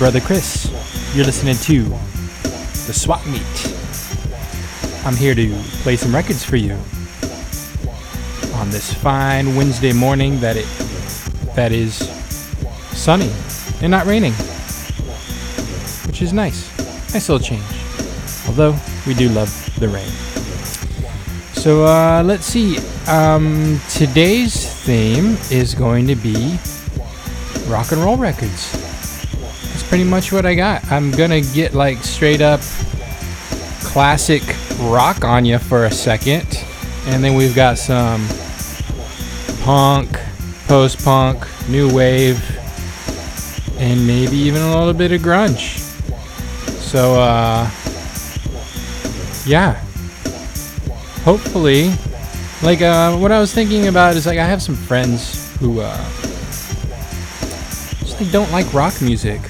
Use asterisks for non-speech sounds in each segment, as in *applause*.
brother Chris. You're listening to the Swap Meet. I'm here to play some records for you on this fine Wednesday morning that it that is sunny and not raining, which is nice. Nice little change. Although we do love the rain. So uh, let's see. Um, today's theme is going to be rock and roll records. Pretty much what I got. I'm gonna get like straight up classic rock on you for a second, and then we've got some punk, post punk, new wave, and maybe even a little bit of grunge. So, uh, yeah. Hopefully, like, uh, what I was thinking about is like, I have some friends who, uh, just don't like rock music.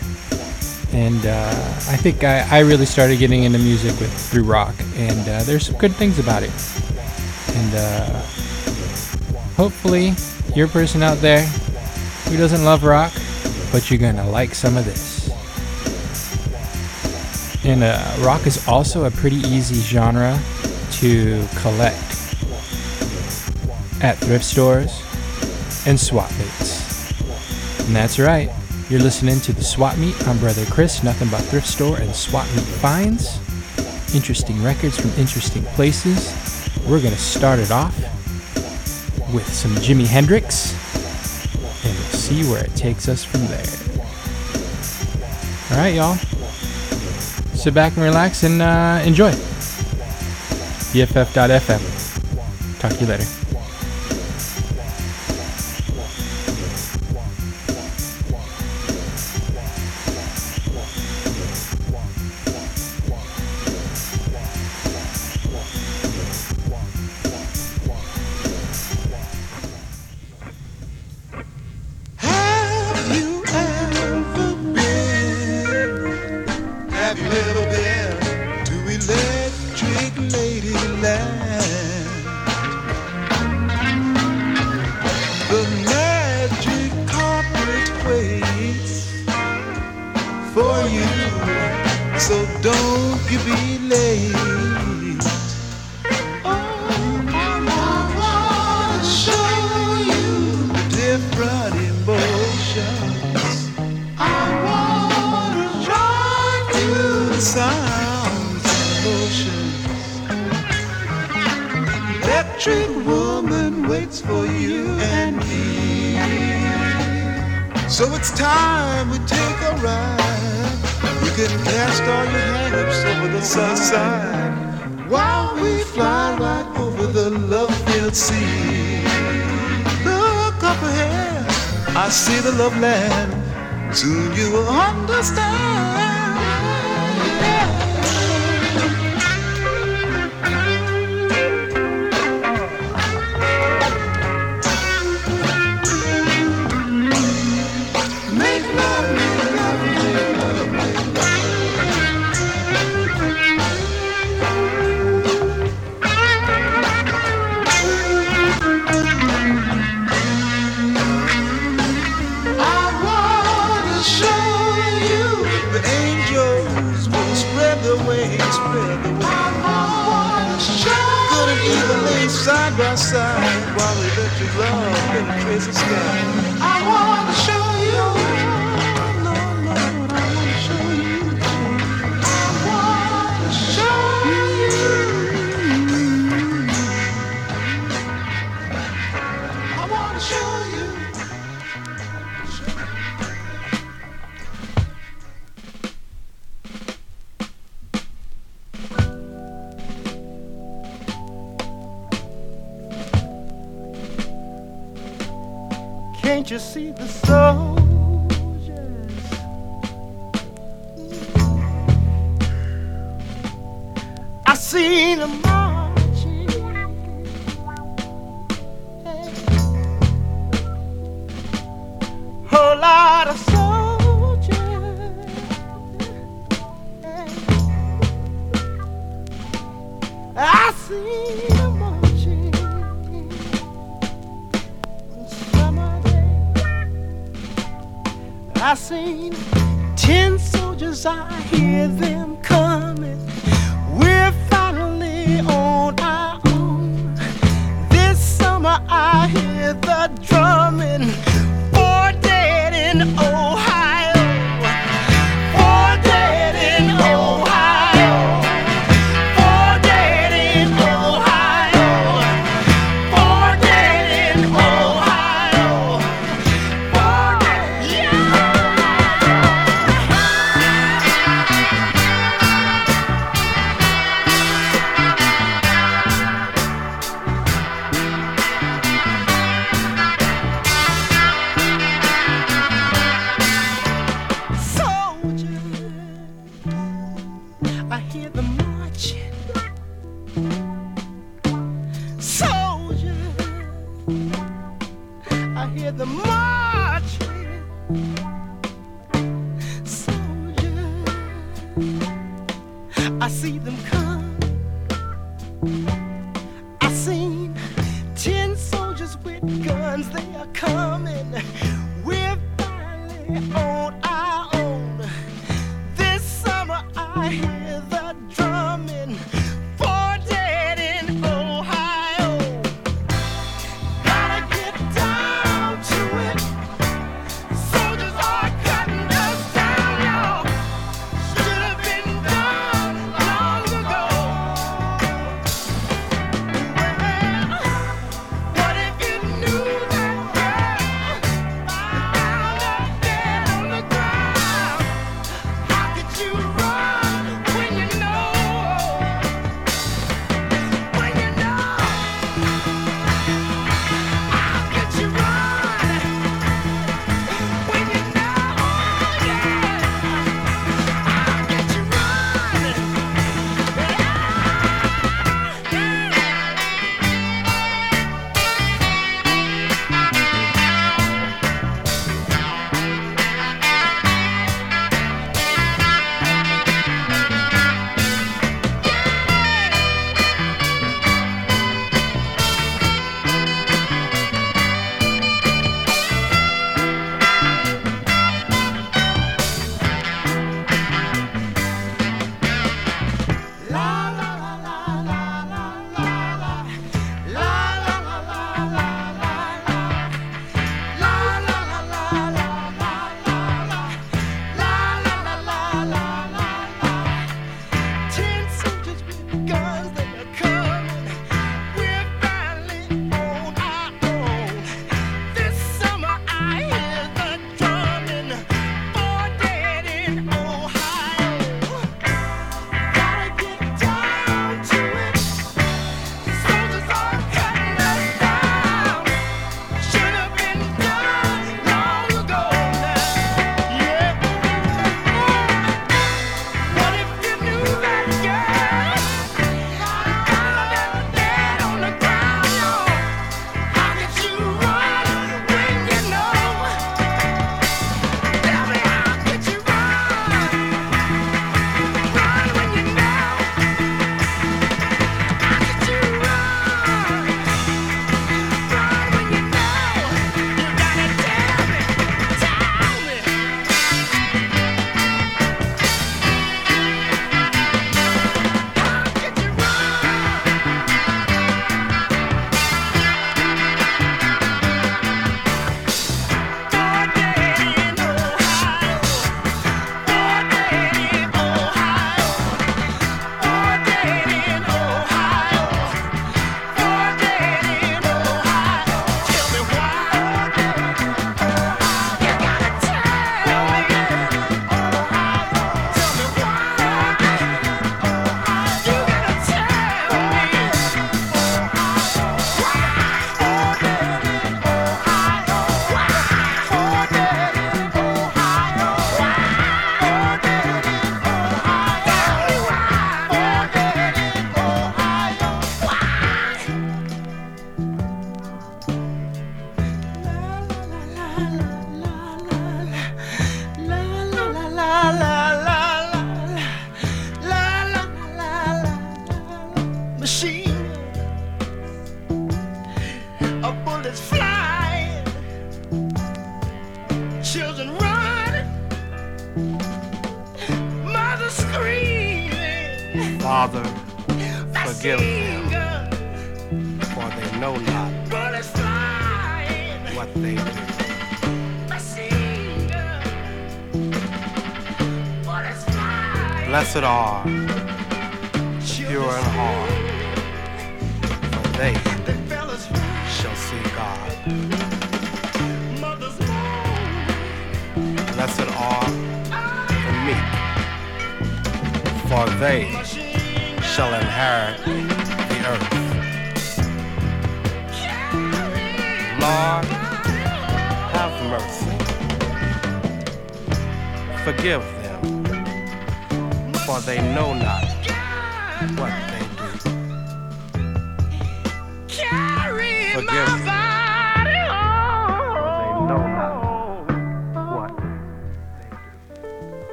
And uh, I think I, I really started getting into music with through rock, and uh, there's some good things about it. And uh, hopefully, you're a person out there who doesn't love rock, but you're gonna like some of this. And uh, rock is also a pretty easy genre to collect at thrift stores and swap meets. And that's right, you're listening to the swap meet. I'm Brother Chris, nothing but thrift store and swap meet finds. Interesting records from interesting places. We're gonna start it off with some Jimi Hendrix, and we'll see where it takes us from there. All right, y'all. Sit back and relax and uh, enjoy. BFF.FM. Talk to you later.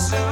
Soon.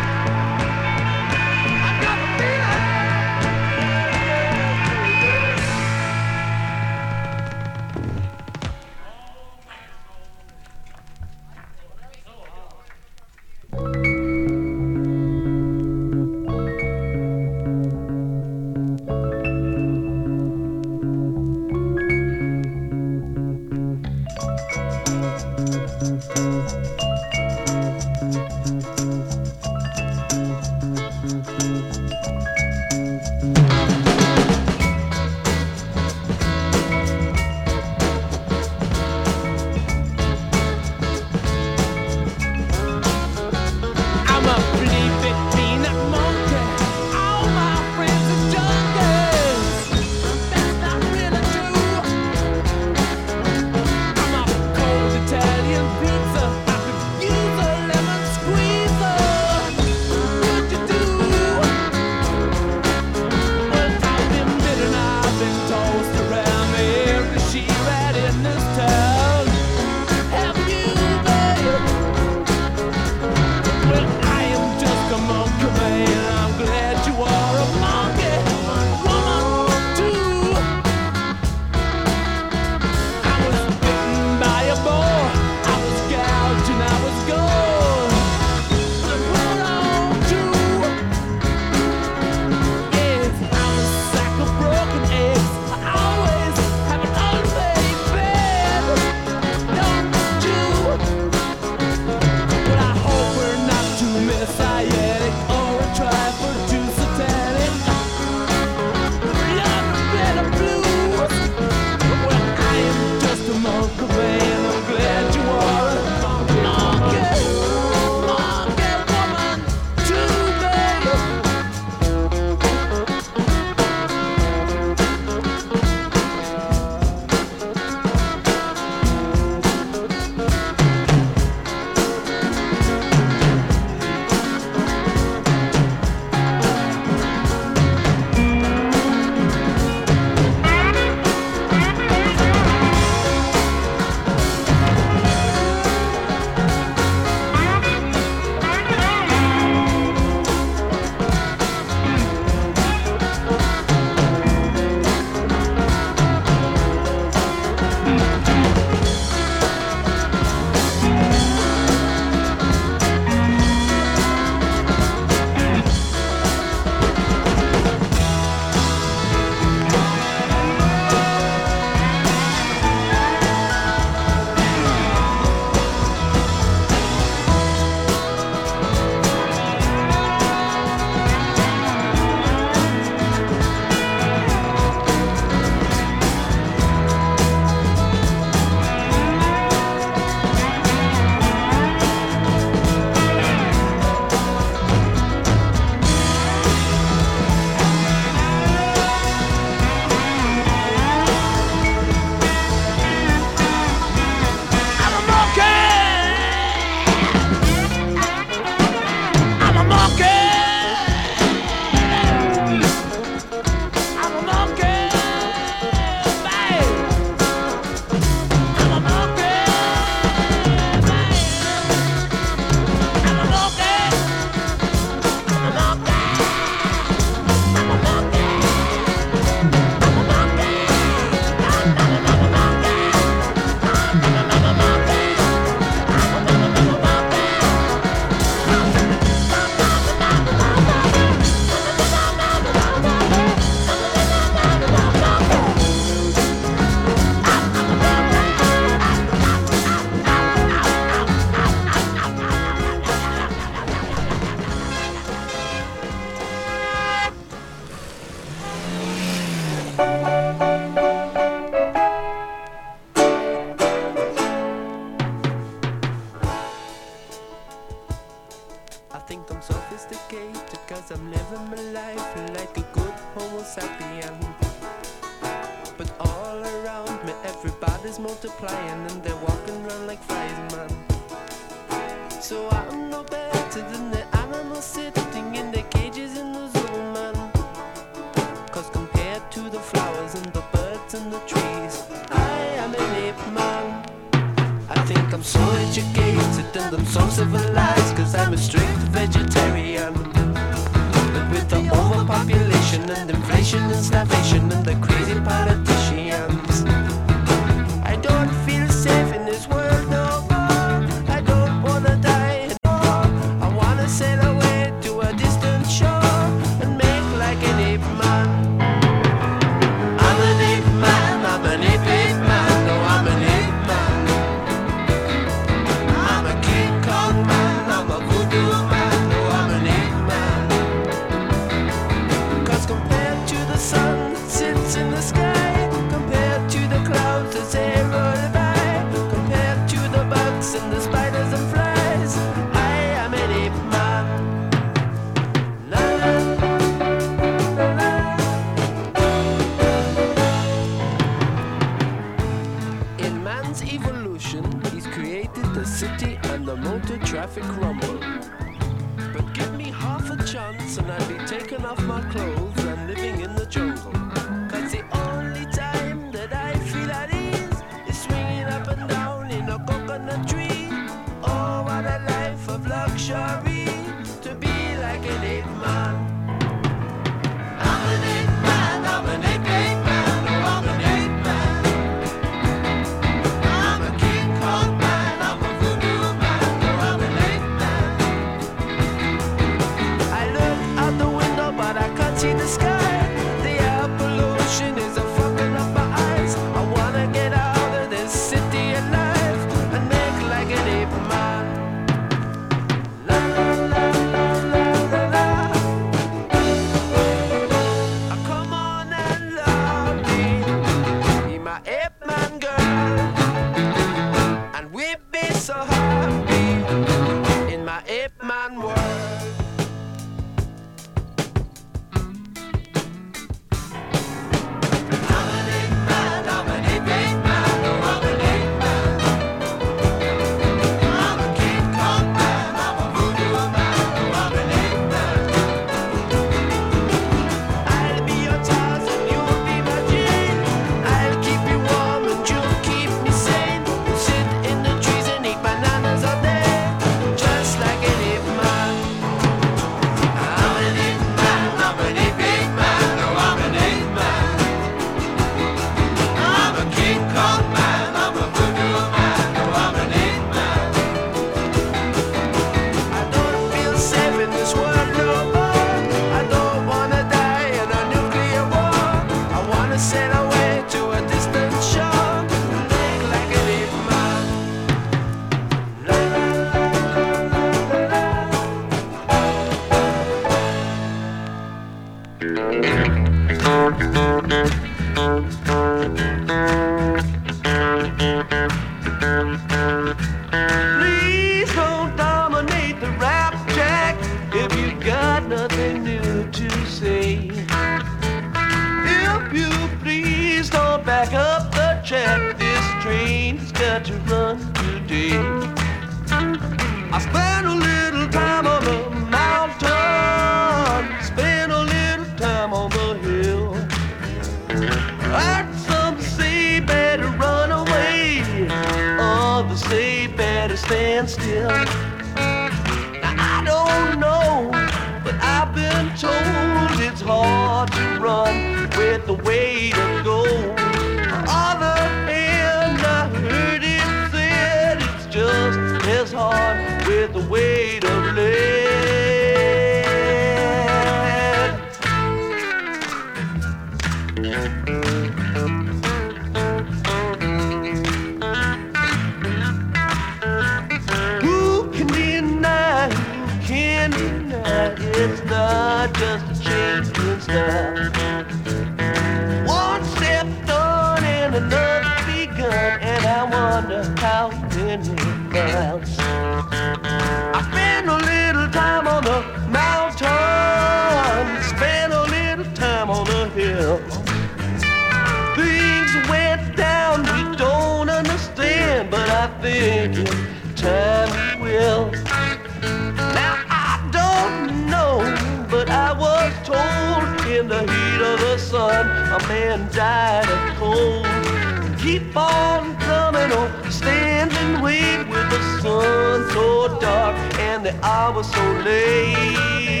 sun so dark and the hour so late.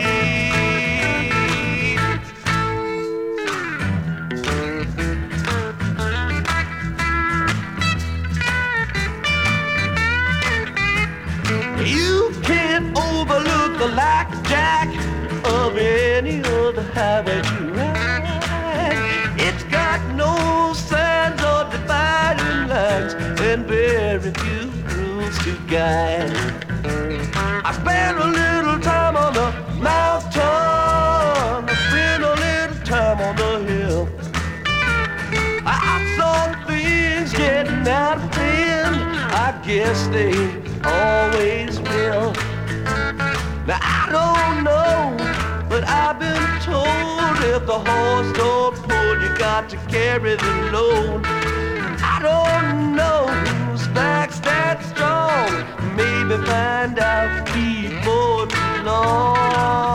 I spend a little time on the mountain, I spend a little time on the hill. I, I saw things getting out of hand. I guess they always will. Now I don't know, but I've been told if the horse don't pull, you got to carry the load. I don't know baby, find out before too long.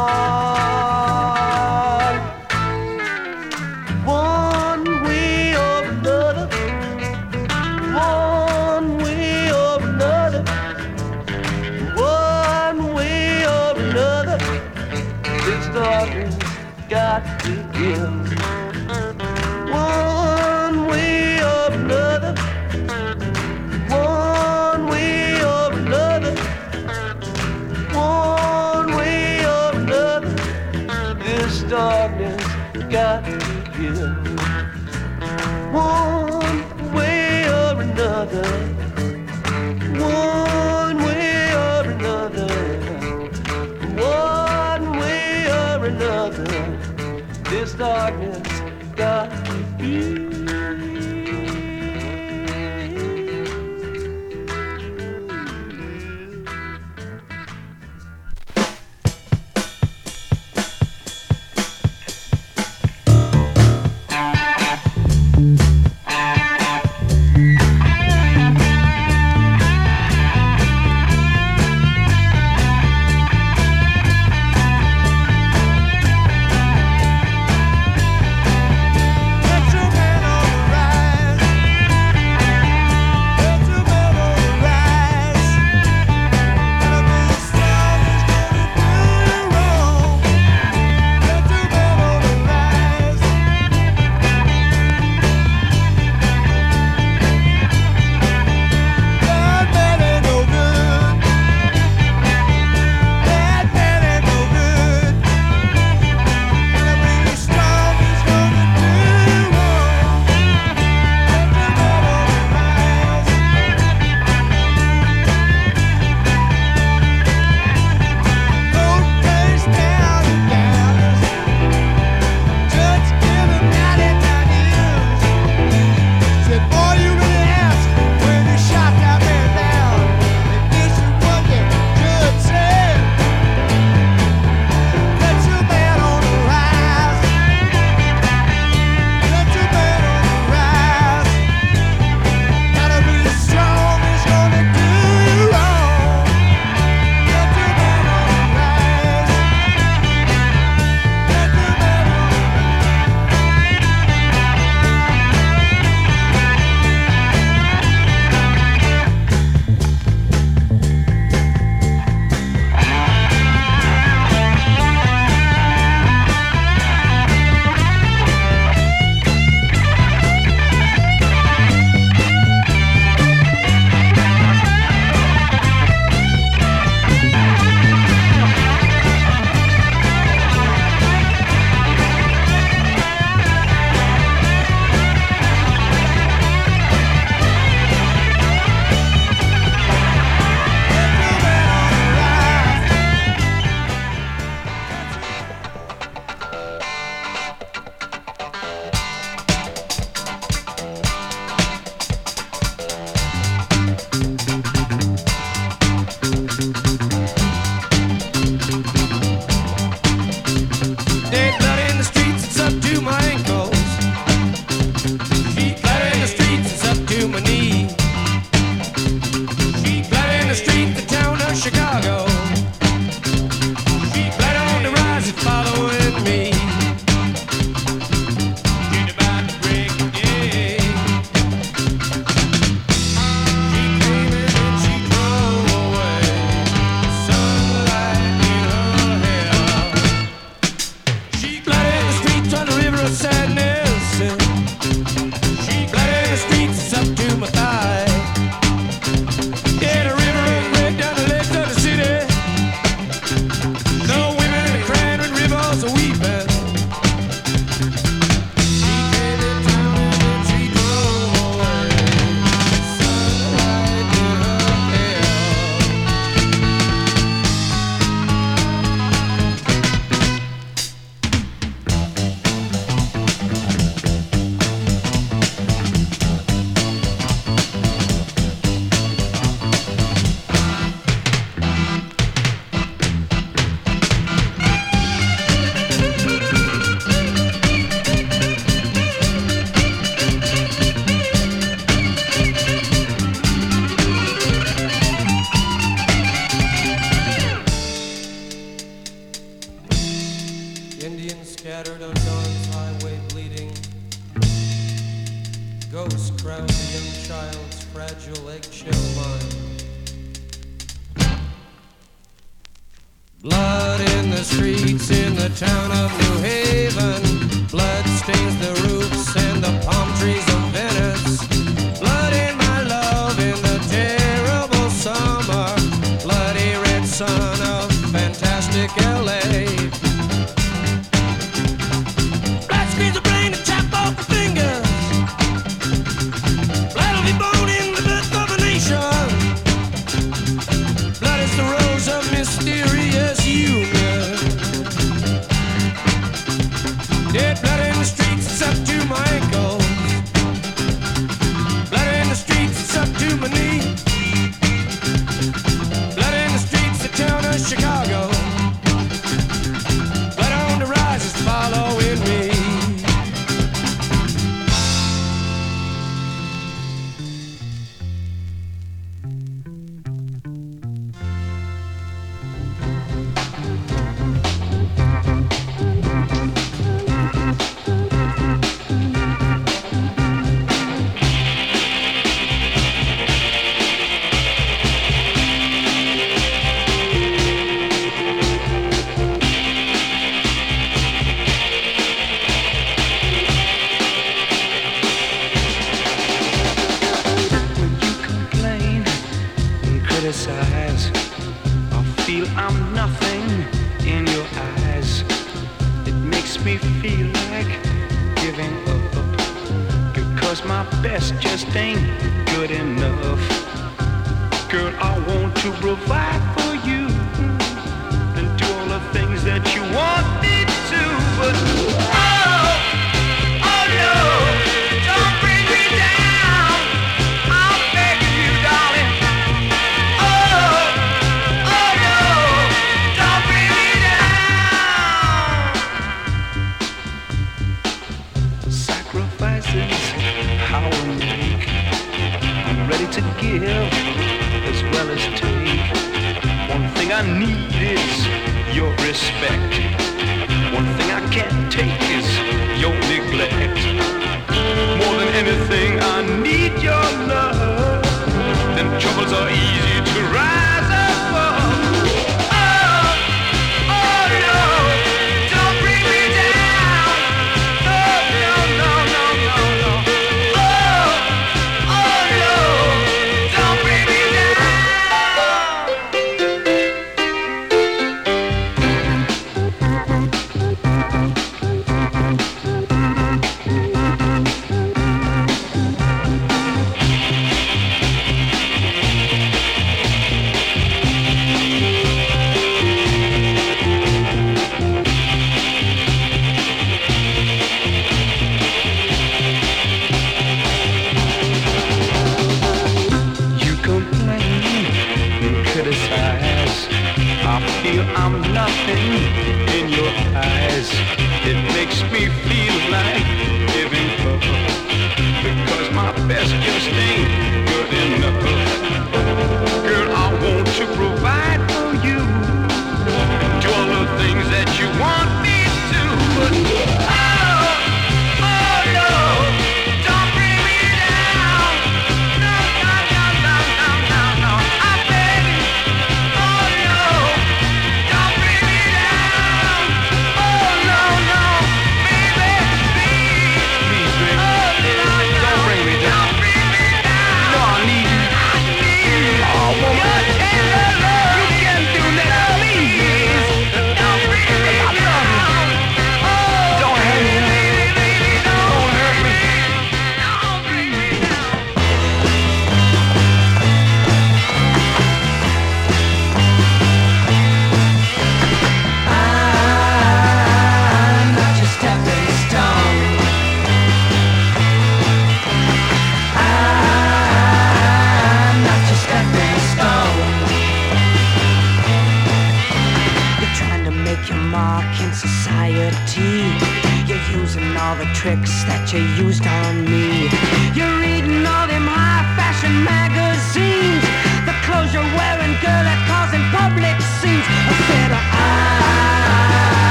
Fantastic LA.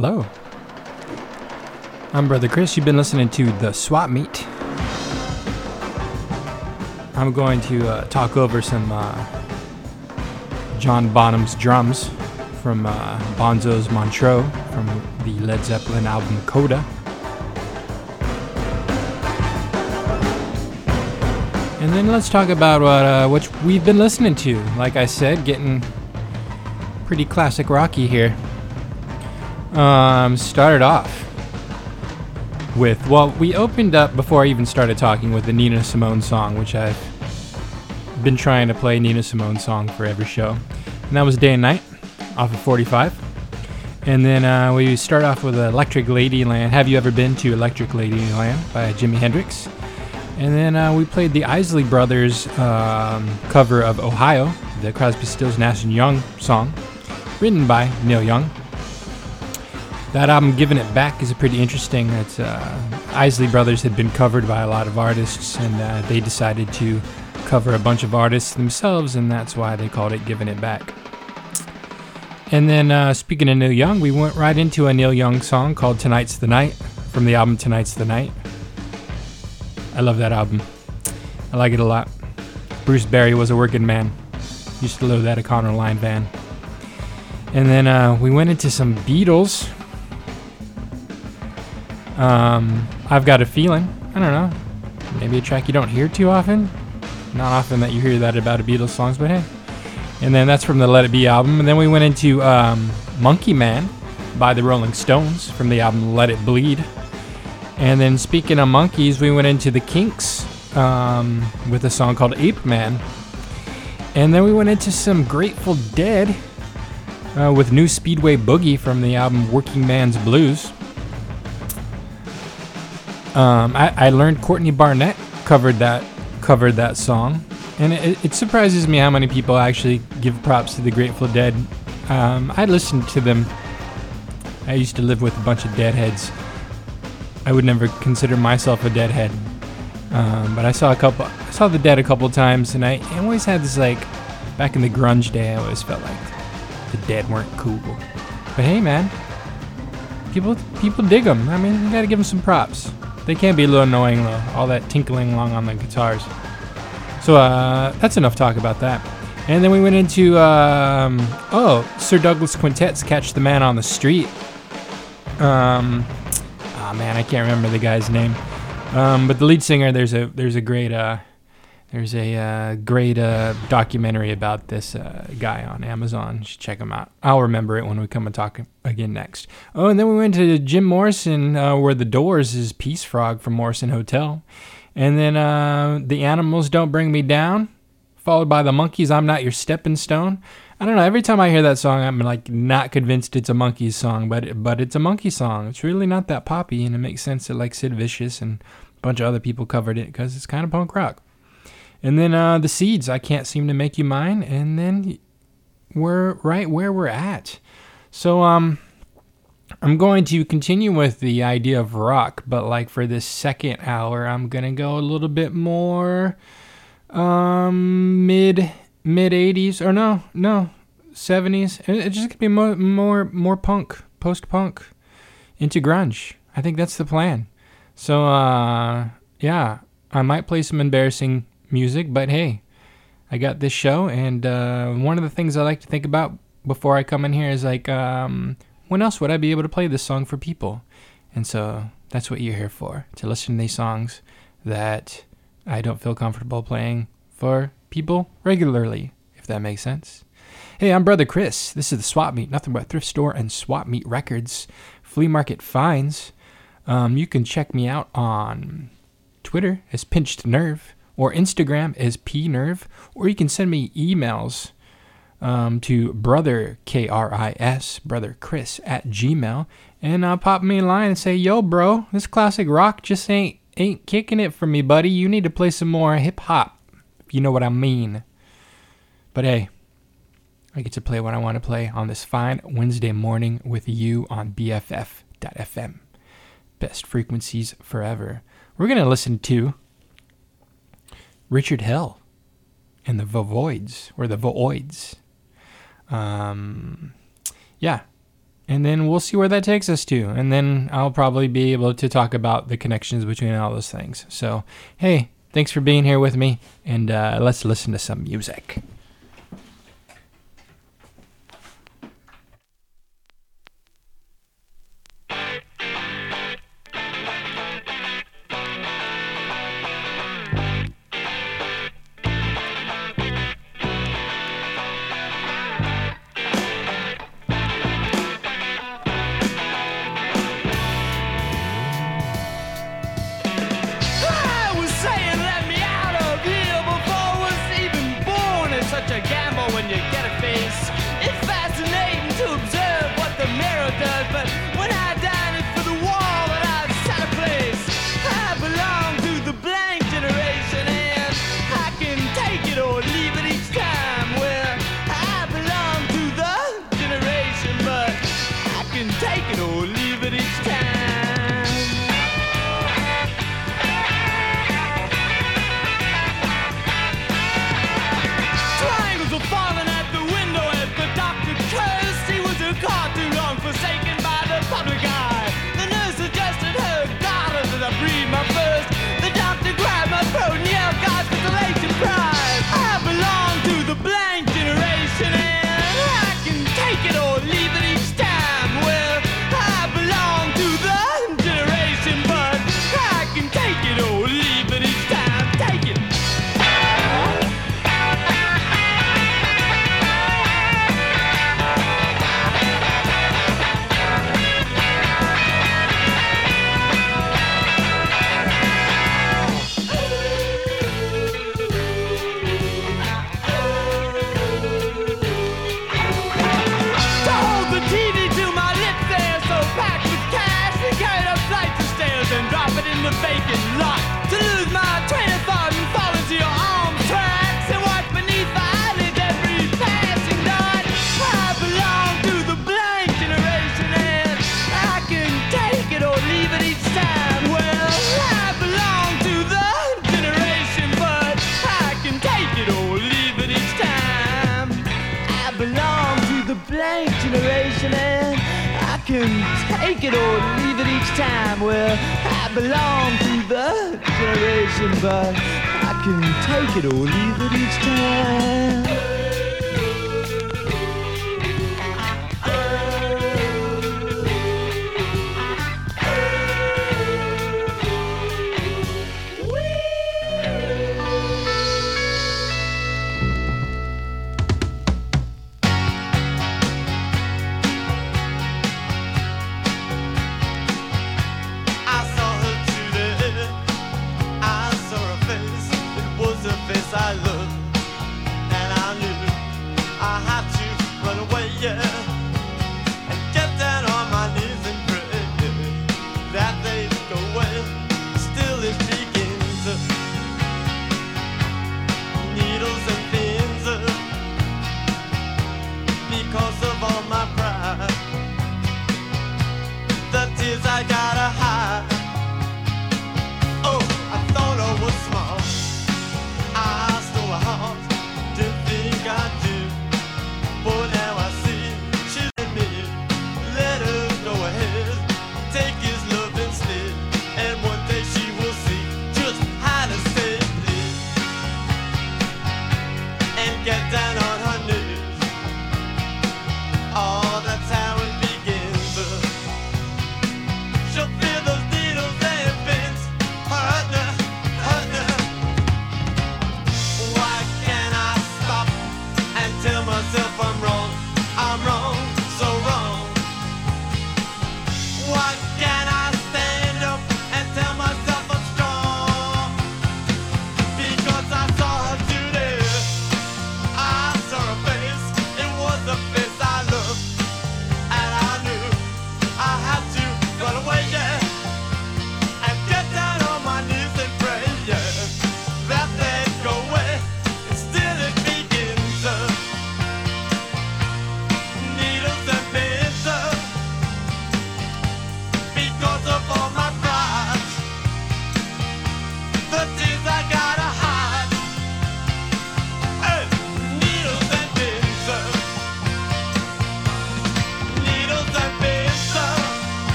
Hello. I'm Brother Chris. You've been listening to The Swap Meet. I'm going to uh, talk over some uh, John Bonham's drums from uh, Bonzo's Montreux from the Led Zeppelin album Coda. And then let's talk about what uh, what we've been listening to. Like I said, getting pretty classic rocky here. Um, started off with well, we opened up before I even started talking with the Nina Simone song, which I've been trying to play Nina Simone song for every show, and that was Day and Night off of 45. And then uh, we start off with Electric Ladyland. Have you ever been to Electric Ladyland by Jimi Hendrix? And then uh, we played the Isley Brothers um, cover of Ohio, the Crosby, Stills, Nash and Young song, written by Neil Young. That album, Giving It Back, is pretty interesting. It's uh, Isley Brothers had been covered by a lot of artists, and uh, they decided to cover a bunch of artists themselves, and that's why they called it Giving It Back. And then, uh, speaking of Neil Young, we went right into a Neil Young song called Tonight's the Night from the album Tonight's the Night. I love that album. I like it a lot. Bruce Berry was a working man. Used to load that Econoline van. And then uh, we went into some Beatles. Um, I've got a feeling. I don't know. Maybe a track you don't hear too often. Not often that you hear that about a Beatles songs, but hey. And then that's from the Let It Be album. And then we went into um, Monkey Man by the Rolling Stones from the album Let It Bleed. And then speaking of monkeys, we went into the Kinks um, with a song called Ape Man. And then we went into some Grateful Dead uh, with New Speedway Boogie from the album Workingman's Blues. Um, I, I learned Courtney Barnett covered that covered that song, and it, it surprises me how many people actually give props to the Grateful Dead. Um, I listened to them. I used to live with a bunch of deadheads. I would never consider myself a deadhead, um, but I saw a couple. I saw the Dead a couple times, and I always had this like back in the grunge day. I always felt like the Dead weren't cool. But hey, man, people people dig them. I mean, you gotta give them some props. They can be a little annoying though, all that tinkling along on the guitars. So uh, that's enough talk about that. And then we went into um, oh Sir Douglas Quintet's "Catch the Man on the Street." Um, oh man, I can't remember the guy's name. Um, but the lead singer, there's a there's a great uh, there's a uh, great uh, documentary about this uh, guy on Amazon. You should check him out. I'll remember it when we come and talk again next. Oh, and then we went to Jim Morrison, uh, where the Doors is Peace Frog from Morrison Hotel, and then uh, the Animals Don't Bring Me Down, followed by the Monkees I'm Not Your Stepping Stone. I don't know. Every time I hear that song, I'm like not convinced it's a Monkees song, but but it's a Monkey song. It's really not that poppy, and it makes sense that like Sid Vicious and a bunch of other people covered it because it's kind of punk rock. And then uh, the seeds, I can't seem to make you mine. And then we're right where we're at. So um, I'm going to continue with the idea of rock, but like for this second hour, I'm gonna go a little bit more um, mid mid 80s or no no 70s. It's just gonna be more more more punk, post punk, into grunge. I think that's the plan. So uh, yeah, I might play some embarrassing music, but hey, I got this show, and uh, one of the things I like to think about before I come in here is like, um, when else would I be able to play this song for people? And so that's what you're here for to listen to these songs that I don't feel comfortable playing for people regularly, if that makes sense. Hey, I'm Brother Chris. This is the Swap Meet, nothing but thrift store and Swap Meet Records, flea market finds. Um, you can check me out on Twitter as Pinched Nerve or Instagram as pnerve, or you can send me emails um, to brother K R I S brother Chris at Gmail, and pop me a line and say, "Yo, bro, this classic rock just ain't ain't kicking it for me, buddy. You need to play some more hip hop. If you know what I mean." But hey, I get to play what I want to play on this fine Wednesday morning with you on BFF.FM. Best frequencies forever. We're gonna listen to Richard Hell and the Voidoids or the Voids. Um, yeah. And then we'll see where that takes us to. And then I'll probably be able to talk about the connections between all those things. So, hey, thanks for being here with me. And uh, let's listen to some music.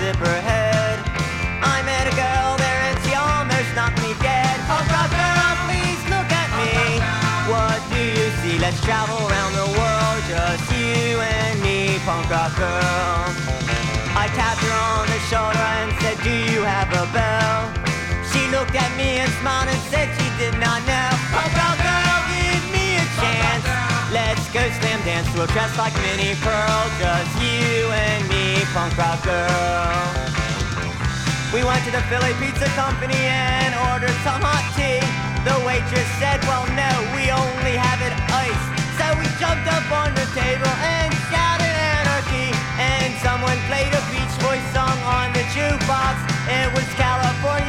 Walk slam dance to a dress like Minnie Pearl, just you and me, punk rock girl. We went to the Philly Pizza Company and ordered some hot tea. The waitress said, well no, we only have it iced. So we jumped up on the table and shouted anarchy. And someone played a Beach Boys song on the jukebox. It was California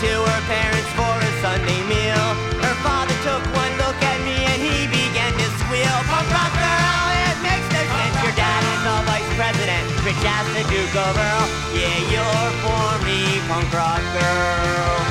to her parents for a Sunday meal. Her father took one look at me and he began to squeal. Punk rock girl, it makes no sense. Your dad is the vice president, rich as the Duke of Earl. Yeah, you're for me, punk rock girl.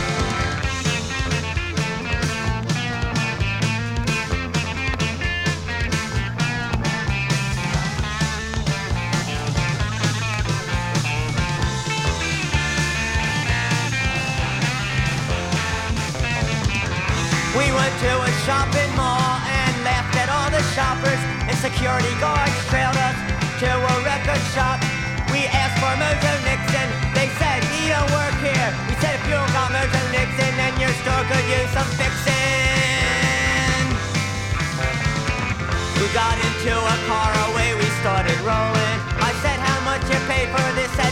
Shopping mall and laughed at all the shoppers. And security guards trailed us to a record shop. We asked for Mojo Nixon. They said he don't work here. We said if you don't got Mojo Nixon, then your store could use some fixing. We got into a car away, we started rolling. I said how much you pay for this?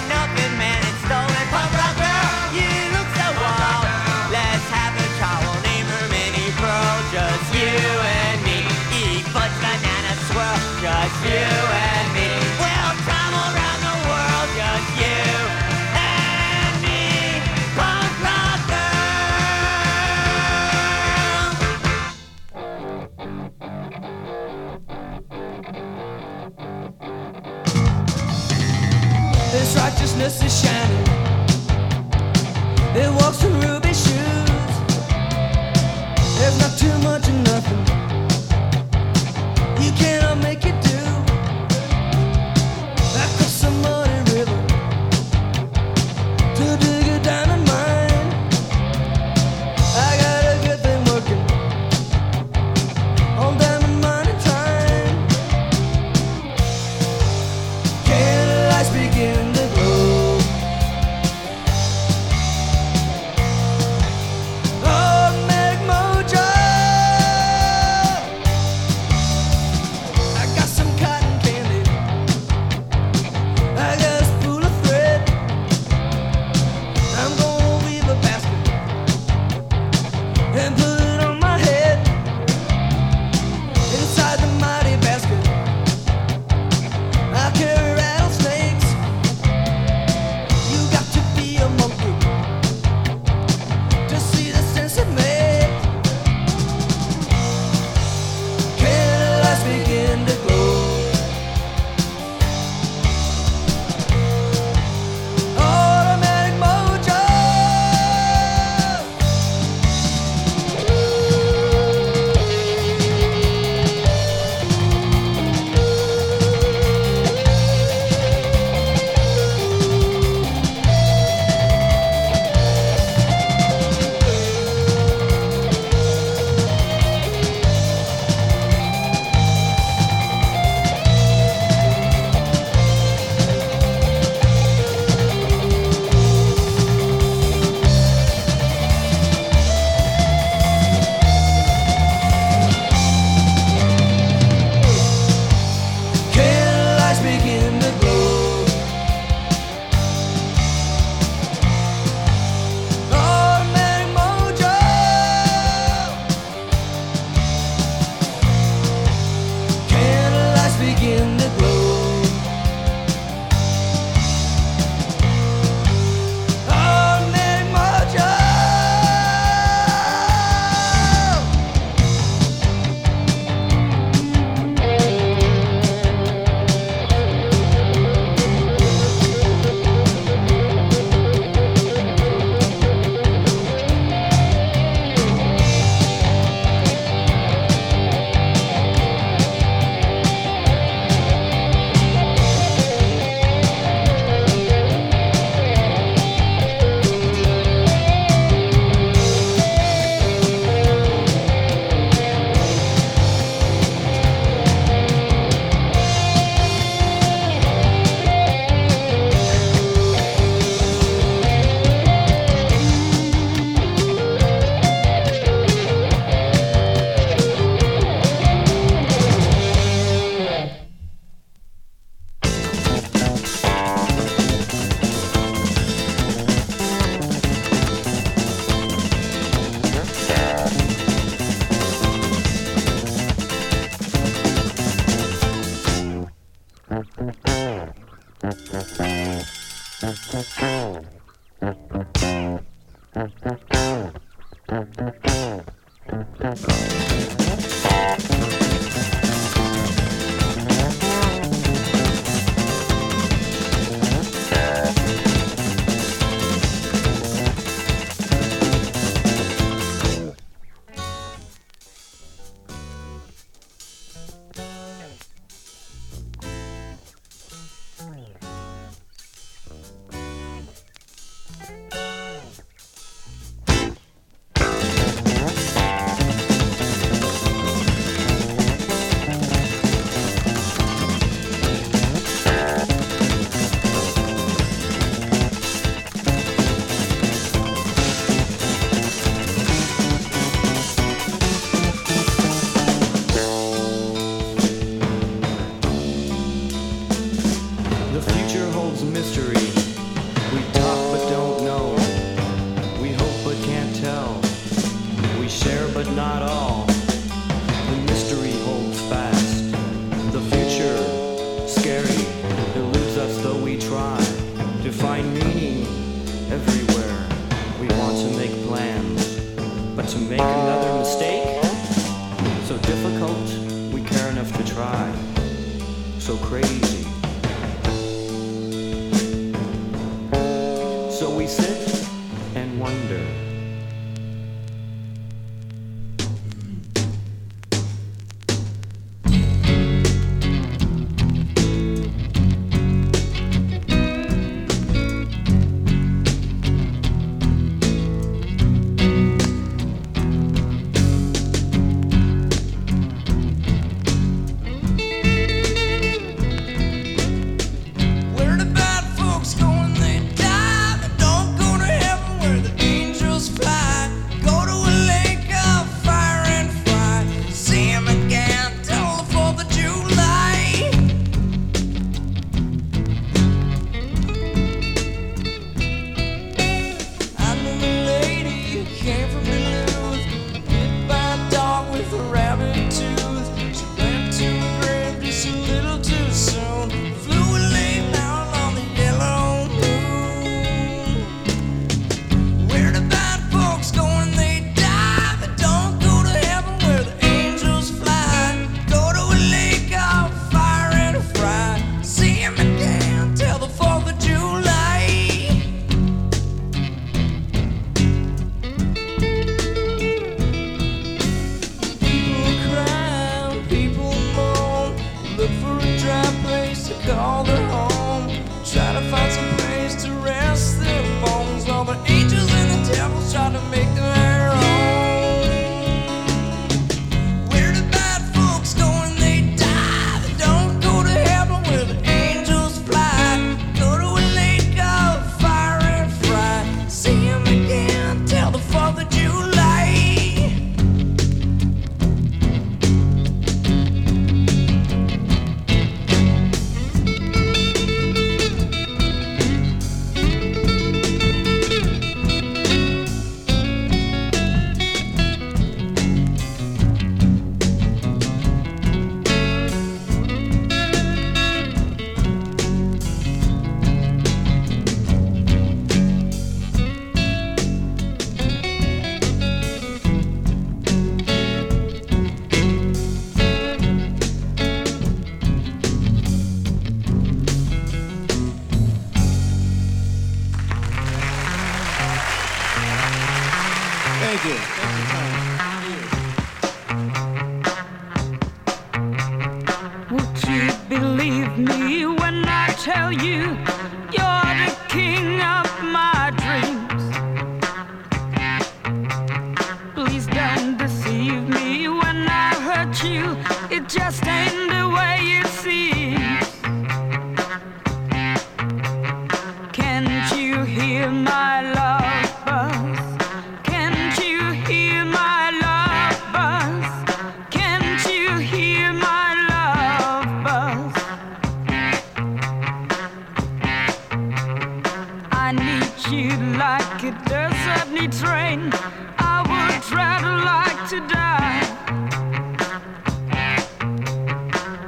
like a desert needs rain, I would travel like to die.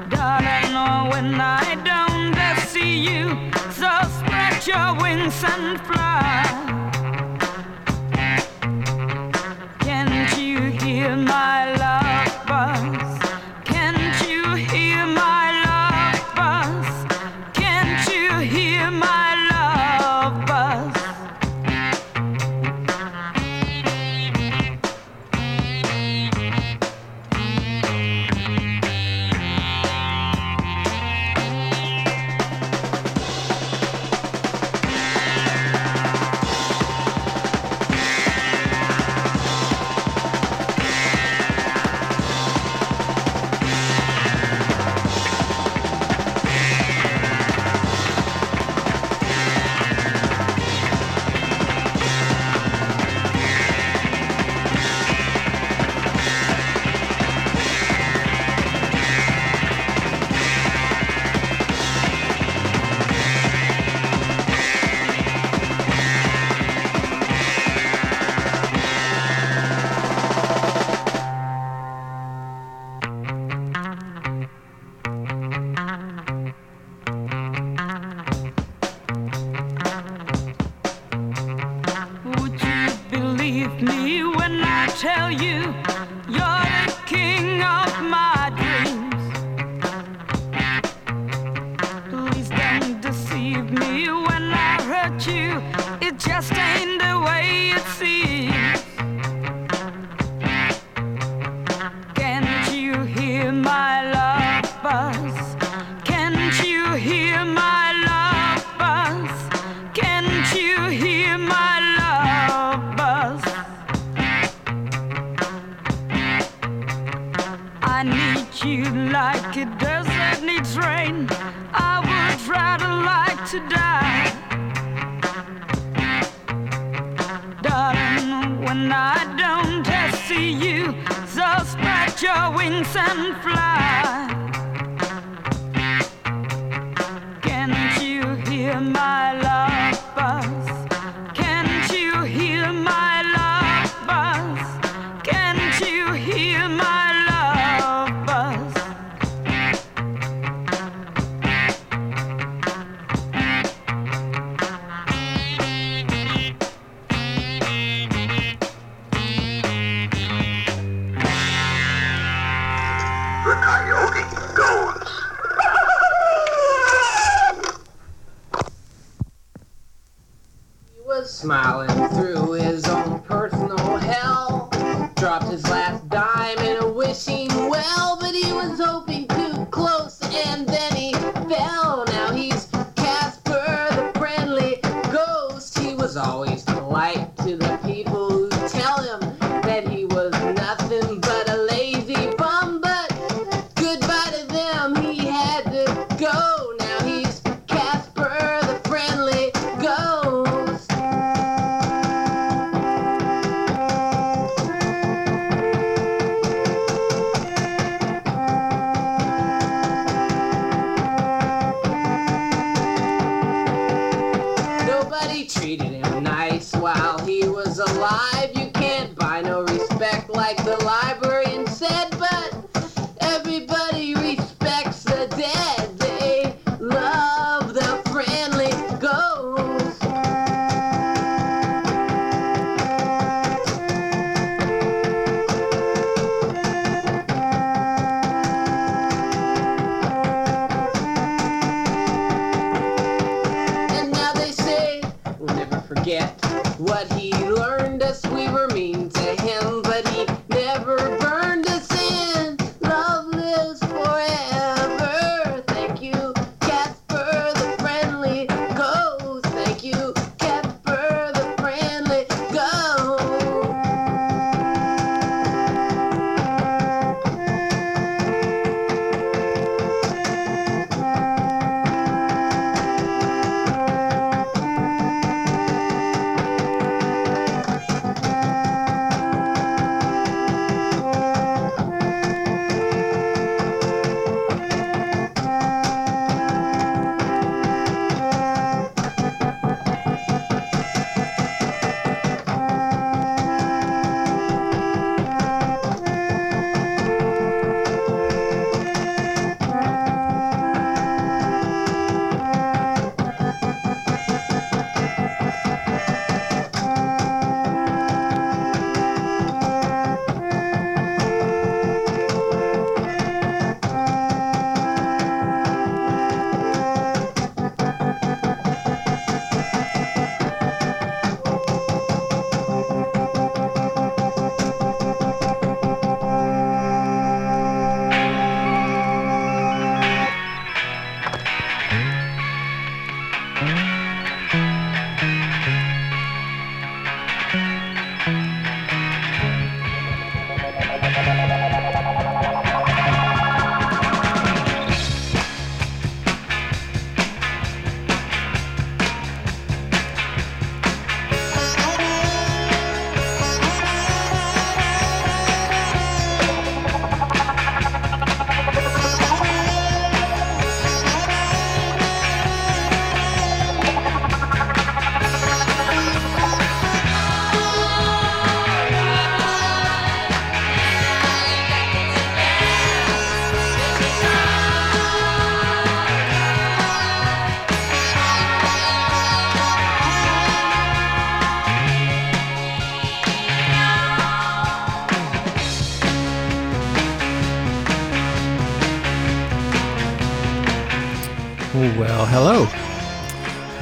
Darling, oh, when I don't see you, so spread your wings and fly.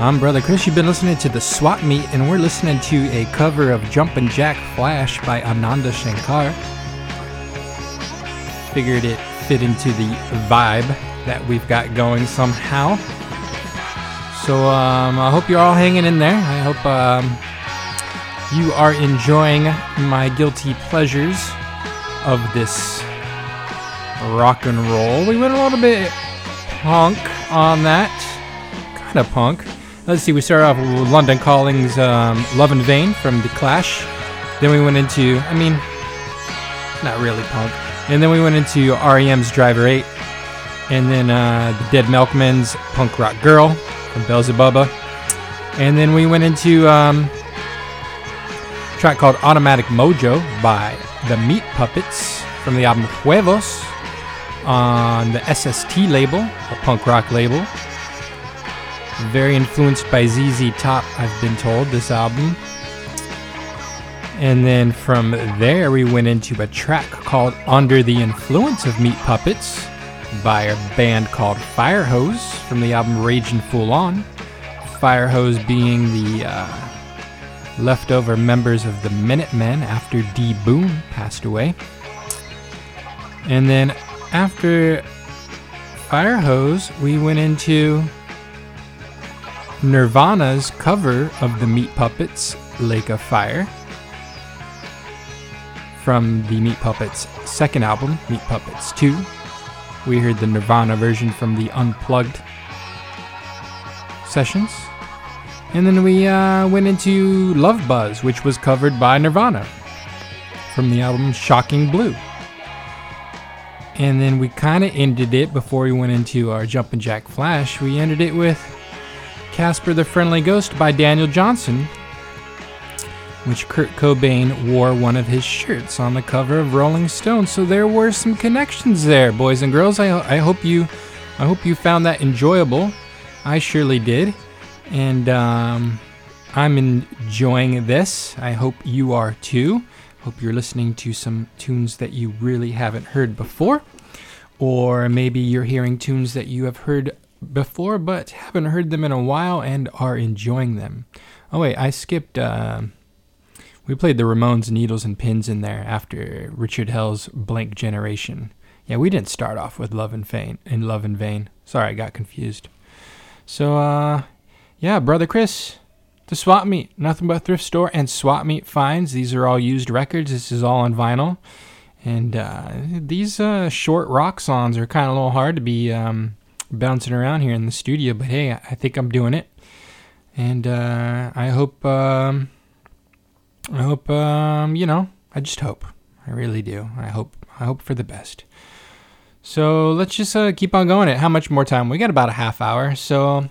I'm Brother Chris. You've been listening to the Swap Meet, and we're listening to a cover of Jumpin' Jack Flash by Ananda Shankar. Figured it fit into the vibe that we've got going somehow. So um, I hope you're all hanging in there. I hope um, you are enjoying my guilty pleasures of this rock and roll. We went a little bit punk on that, kind of punk. Let's see. We started off with London Calling's um, "Love in Vain" from The Clash. Then we went into, I mean, not really punk. And then we went into REM's Driver 8. And then uh, the Dead Milkmen's Punk Rock Girl from Beelzebubba. And then we went into um, a track called Automatic Mojo by the Meat Puppets from the album Huevos on the SST label, a punk rock label. Very influenced by ZZ Top, I've been told, this album. And then from there, we went into a track called Under the Influence of Meat Puppets by a band called Firehose from the album Raging Full On. Firehose being the uh, leftover members of the Minutemen after D. Boon passed away. And then after Firehose, we went into Nirvana's cover of the Meat Puppets' Lake of Fire from the Meat Puppets' second album, Meat Puppets 2. We heard the Nirvana version from the Unplugged sessions. And then we uh, went into Love Buzz, which was covered by Nirvana from the album Shocking Blue. And then we kind of ended it before we went into our Jumpin' Jack Flash. We ended it with Casper the Friendly Ghost by Daniel Johnston, which Kurt Cobain wore one of his shirts on the cover of Rolling Stone. So there were some connections there, boys and girls. I, I hope you, I hope you found that enjoyable. I surely did, and um, I'm enjoying this. I hope you are too. Hope you're listening to some tunes that you really haven't heard before, or maybe you're hearing tunes that you have heard before but haven't heard them in a while and are enjoying them. Oh wait, I skipped. Uh, we played the Ramones Needles and Pins in there after Richard Hell's Blank Generation. Yeah, we didn't start off with Love and Vain in Love and Vain. Sorry, I got confused. So uh yeah, brother Chris, the swap meet, nothing but thrift store and swap meet finds. These are all used records. This is all on vinyl. And uh, these uh, short rock songs are kind of a little hard to be um, bouncing around here in the studio, but hey, I think I'm doing it. And uh, I hope um, I hope um, you know. I just hope. I really do. I hope. I hope for the best. So let's just uh, keep on going. It. How much more time? We got about a half hour. So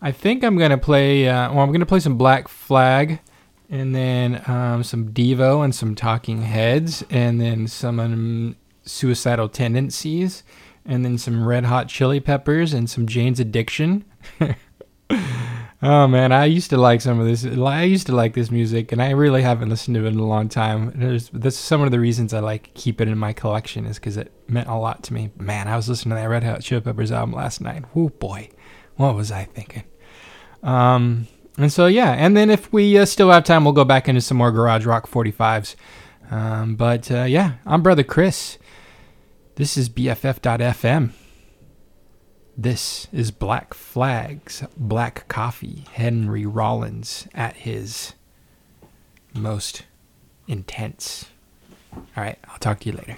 I think I'm gonna play. Uh, well, I'm gonna play some Black Flag, and then um, some Devo and some Talking Heads, and then some um, Suicidal Tendencies, and then some Red Hot Chili Peppers, and some Jane's Addiction. *laughs* Oh man, I used to like some of this. I used to like this music, and I really haven't listened to it in a long time. There's, that's some of the reasons I like keep it in my collection is because it meant a lot to me. Man, I was listening to that Red Hot Chili Peppers album last night. Oh boy, what was I thinking? Um, and so yeah, and then if we uh, still have time, we'll go back into some more garage rock 45s. Um, but uh, yeah, I'm brother Chris. This is BFF.FM. This is Black Flags, Black Coffee, Henry Rollins at his most intense. All right, I'll talk to you later.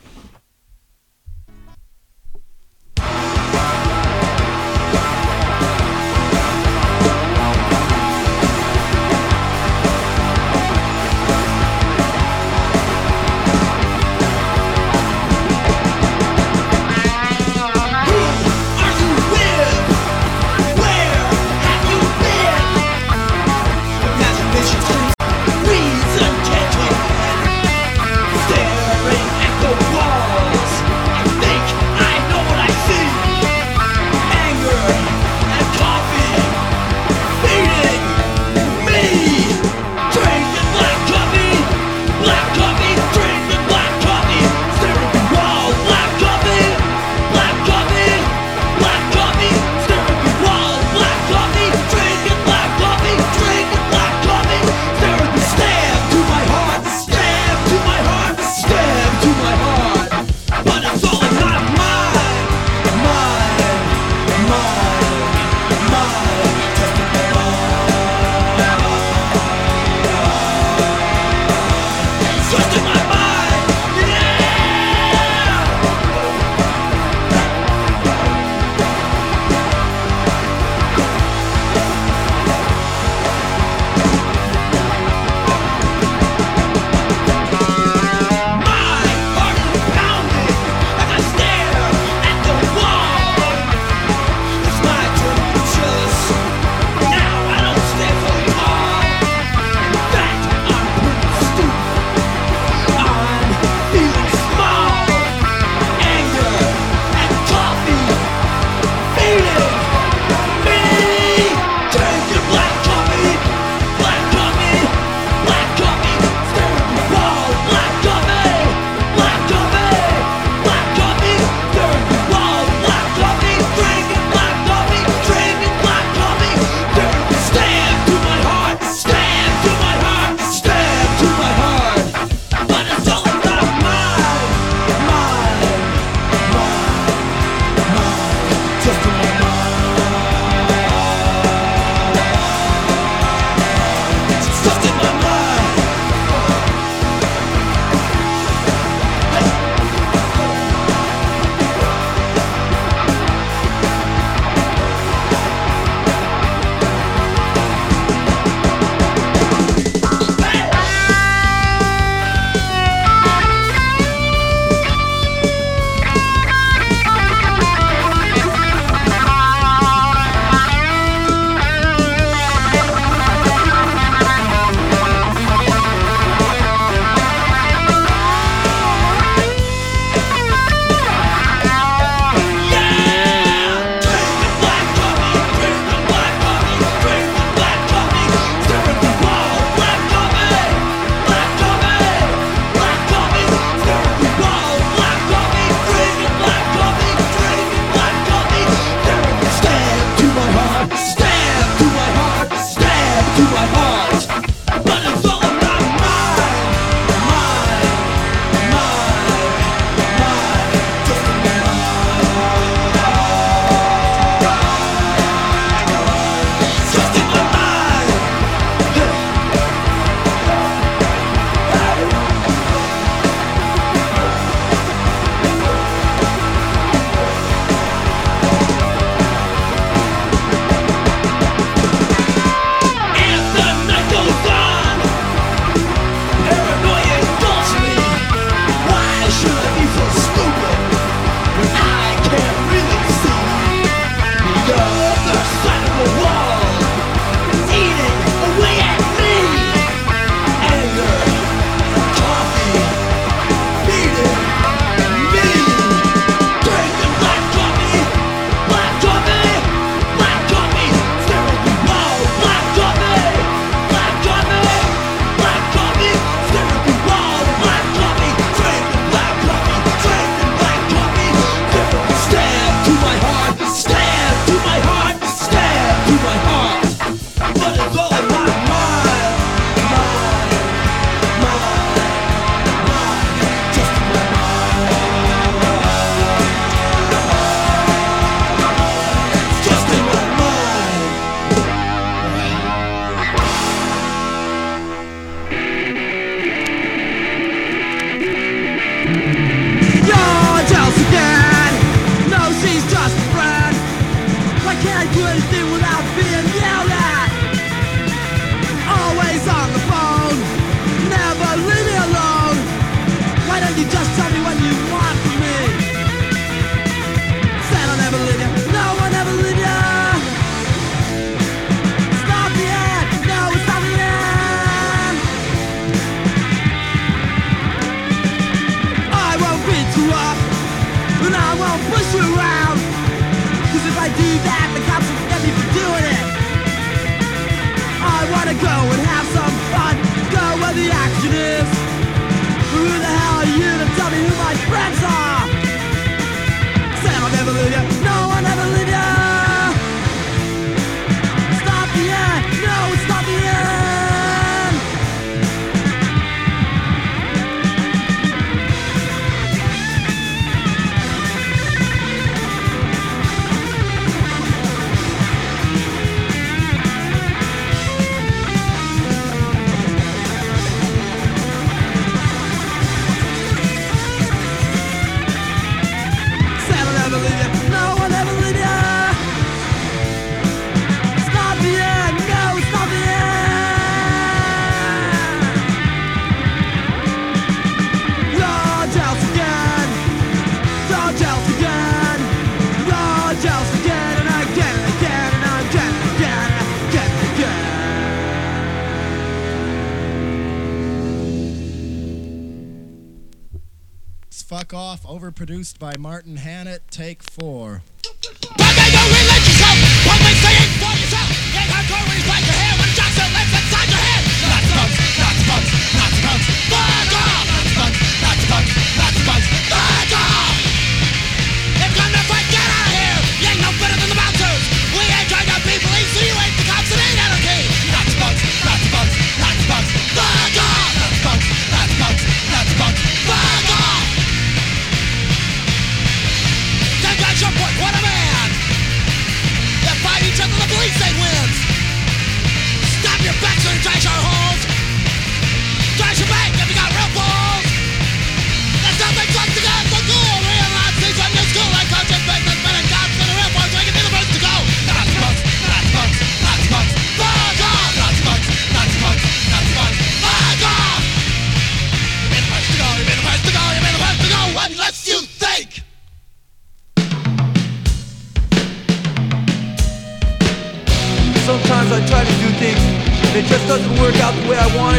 Overproduced by Martin Hannett,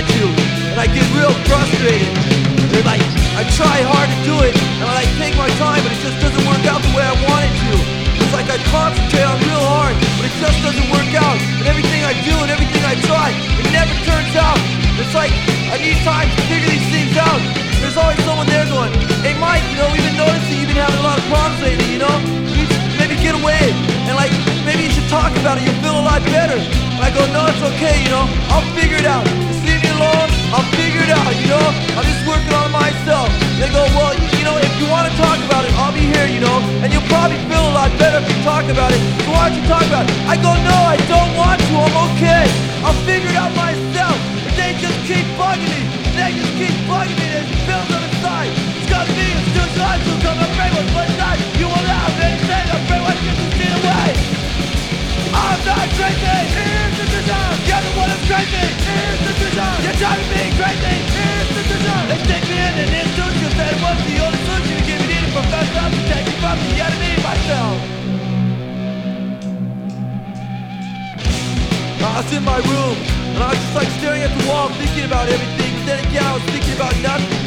to. And I get real frustrated. They're like, I try hard to do it and I like take my time, but it just doesn't work out the way I want it to. It's like I concentrate on real hard, but it just doesn't work out. And everything I do and everything I try, it never turns out. It's like I need time to figure these things out. There's always someone there going, Hey Mike, you know, we've been noticing you've been having a lot of problems lately, you know? Maybe get away and like maybe you should talk about it, you'll feel a lot better. And I go, no, it's okay, you know, I'll figure it out. Just leave me alone, I'll figure it out, you know? I'm just working on myself. They go, well, you know, if you want to talk about it, I'll be here, you know, and you'll probably feel a lot better if you talk about it. So why don't you talk about it? I go, no, I don't want to, I'm okay. I'll figure it out myself. But they just keep bugging me. They just keep bugging me. There's bills on the side. It's got me, it's two sides, so come afraid what's one side. You won't have anything, afraid what you can see away. I'm not crazy, here's the design. You're the one that's crazy, here's the design. You're driving me crazy, here's the design. They stick me in an institution, said it was the only solution to give me the professor to take me from the enemy myself. I was in my room, and I was just like staring at the wall, thinking about everything. Then again, I was thinking about nothing.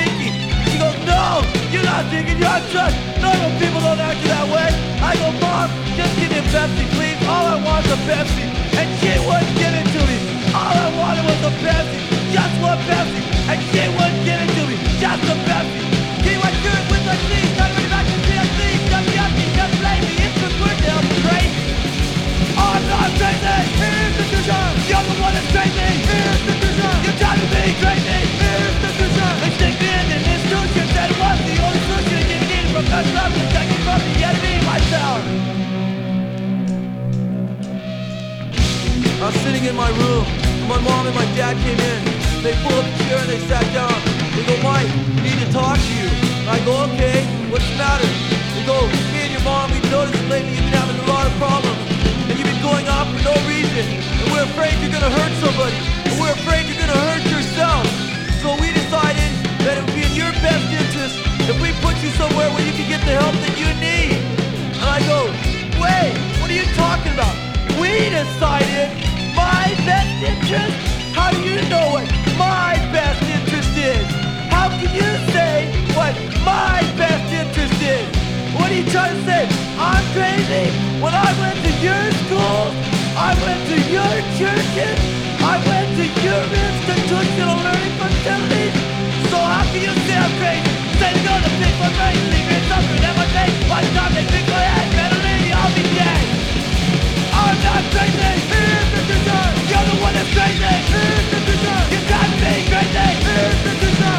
No, you're not thinking, you're drugs. Normal people don't act that way. I go, Mom, just give me a Pepsi, please. All I want is a Pepsi. And she wouldn't give it to me. All I wanted was a Pepsi. Just one Pepsi. And she wouldn't give it to me. Just a Pepsi. He went through it with my sleeves. Got me back to CSC. Just got me, just blame me. It's the good now, crazy. I'm not crazy. Here's the design. You're the one that's crazy. Here's the was sitting in my room. My mom and my dad came in. They pulled up a chair and they sat down. They go, Mike, we need to talk to you. And I go, okay, what's the matter? They go, me and your mom, we've noticed lately you've been having a lot of problems. And you've been going off for no reason. And we're afraid you're gonna hurt somebody. And we're afraid you're gonna hurt yourself. So we decided that it would be in your best interest if we put you somewhere where you can get the help that you need. And I go, wait, what are you talking about? We decided best interest? How do you know what my best interest is? How can you say what my best interest is? What are you trying to say? I'm crazy? When I went to your school, I went to your churches, I went to your institutional learning facilities. So how can you say I'm crazy? Say no to people crazy, leaving suffering every day. By the time they think my head, better leave, I'll be dead. I'm not crazy!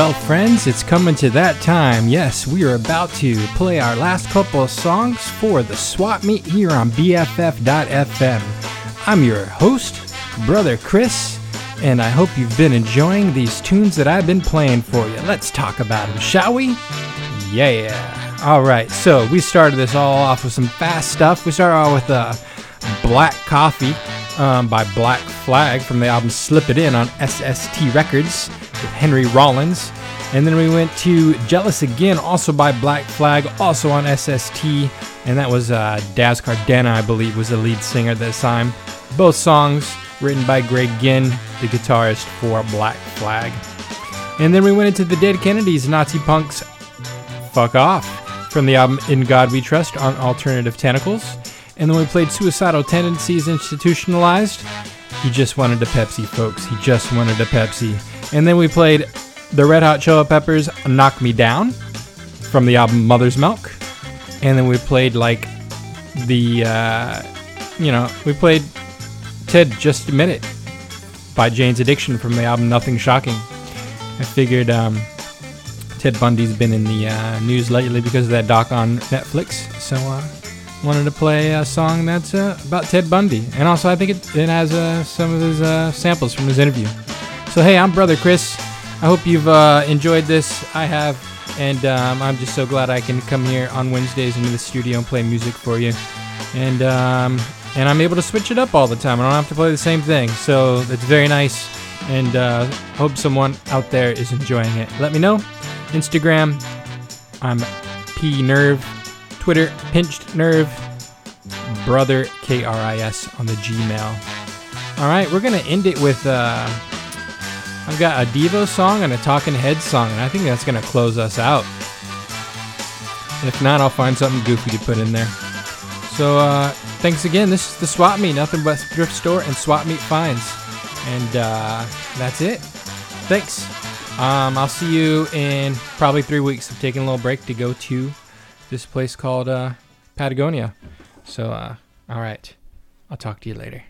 Well, friends, it's coming to that time. Yes, we are about to play our last couple of songs for the swap meet here on BFF.FM. I'm your host, Brother Chris, and I hope you've been enjoying these tunes that I've been playing for you. Let's talk about them, shall we? Yeah. All right, so we started this all off with some fast stuff. We started off with uh, Black Coffee um, by Black Flag from the album Slip It In on SST Records with Henry Rollins. And then we went to Jealous Again, also by Black Flag, also on SST. And that was uh, Dez Cadena, I believe, was the lead singer this time. Both songs written by Greg Ginn, the guitarist for Black Flag. And then we went into the Dead Kennedys, Nazi Punks Fuck Off from the album In God We Trust on Alternative Tentacles. And then we played Suicidal Tendencies Institutionalized. He just wanted a Pepsi, folks. He just wanted a Pepsi. And then we played the Red Hot Chili Peppers Knock Me Down from the album Mother's Milk. And then we played like the, uh, you know, we played Ted Just Admit It by Jane's Addiction from the album Nothing Shocking. I figured um, Ted Bundy's been in the uh, news lately because of that doc on Netflix. So uh, wanted to play a song that's uh, about Ted Bundy. And also, I think it, it has uh, some of his uh, samples from his interview. So, hey, I'm Brother Chris. I hope you've uh, enjoyed this. I have. And um, I'm just so glad I can come here on Wednesdays into the studio and play music for you. And um, and I'm able to switch it up all the time. I don't have to play the same thing. So it's very nice. And uh, hope someone out there is enjoying it. Let me know. Instagram, I'm P Nerve. Twitter, Pinched Nerve. Brother K R I S on the Gmail. All right, we're gonna end it with. Uh, I've got a Devo song and a Talking Heads song, and I think that's gonna close us out. If not, I'll find something goofy to put in there. So uh, thanks again. This is the Swap Meet, nothing but thrift store and Swap Meet finds, and uh, that's it. Thanks. Um, I'll see you in probably three weeks. I'm taking a little break to go to this place called uh, Patagonia. So, uh, all right. I'll talk to you later.